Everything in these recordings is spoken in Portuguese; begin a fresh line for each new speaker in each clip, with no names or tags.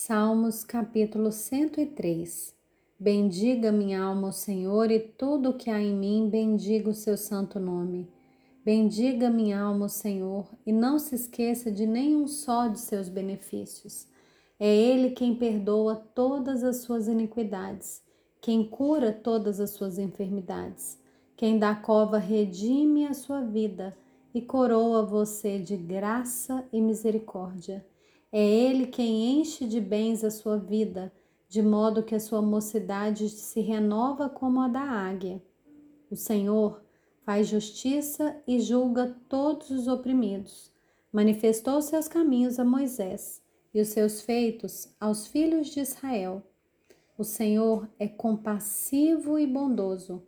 Salmos capítulo 103 Bendiga minha alma o Senhor e tudo o que há em mim, bendiga o seu santo nome. Bendiga minha alma o Senhor e não se esqueça de nenhum só de seus benefícios. É Ele quem perdoa todas as suas iniquidades, quem cura todas as suas enfermidades, quem da cova redime a sua vida e coroa você de graça e misericórdia é Ele quem enche de bens a sua vida, de modo que a sua mocidade se renova como a da águia. O Senhor faz justiça e julga todos os oprimidos. Manifestou seus caminhos a Moisés e os seus feitos aos filhos de Israel. O Senhor é compassivo e bondoso,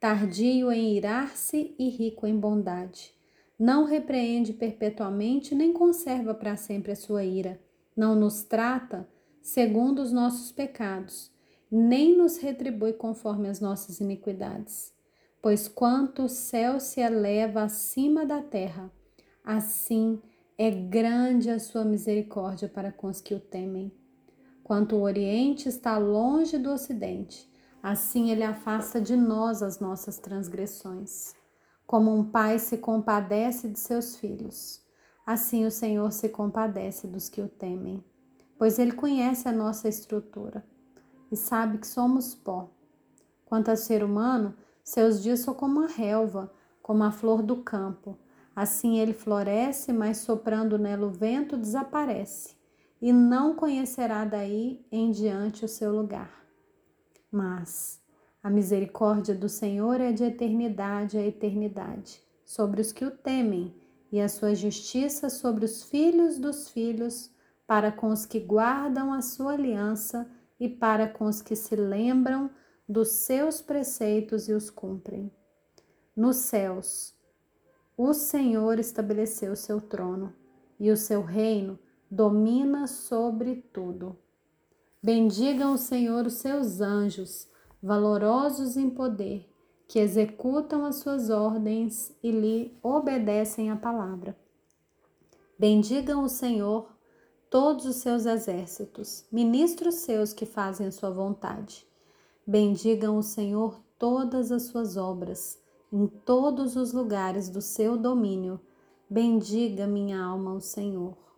tardio em irar-se e rico em bondade não repreende perpetuamente, nem conserva para sempre a sua ira. Não nos trata segundo os nossos pecados, nem nos retribui conforme as nossas iniquidades. Pois quanto o céu se eleva acima da terra, assim é grande a sua misericórdia para com os que o temem. Quanto o Oriente está longe do Ocidente, assim ele afasta de nós as nossas transgressões. Como um pai se compadece de seus filhos, assim o Senhor se compadece dos que o temem, pois ele conhece a nossa estrutura e sabe que somos pó. Quanto ao ser humano, seus dias são como a relva, como a flor do campo. Assim ele floresce, mas soprando nela o vento desaparece, e não conhecerá daí em diante o seu lugar. Mas a misericórdia do Senhor é de eternidade a eternidade sobre os que o temem, e a sua justiça sobre os filhos dos filhos, para com os que guardam a sua aliança e para com os que se lembram dos seus preceitos e os cumprem. Nos céus, o Senhor estabeleceu seu trono, e o seu reino domina sobre tudo. Bendigam o Senhor os seus anjos valorosos em poder, que executam as suas ordens e lhe obedecem a palavra. Bendigam o Senhor todos os seus exércitos, ministros seus que fazem a sua vontade. Bendigam o Senhor todas as suas obras, em todos os lugares do seu domínio. Bendiga minha alma o Senhor.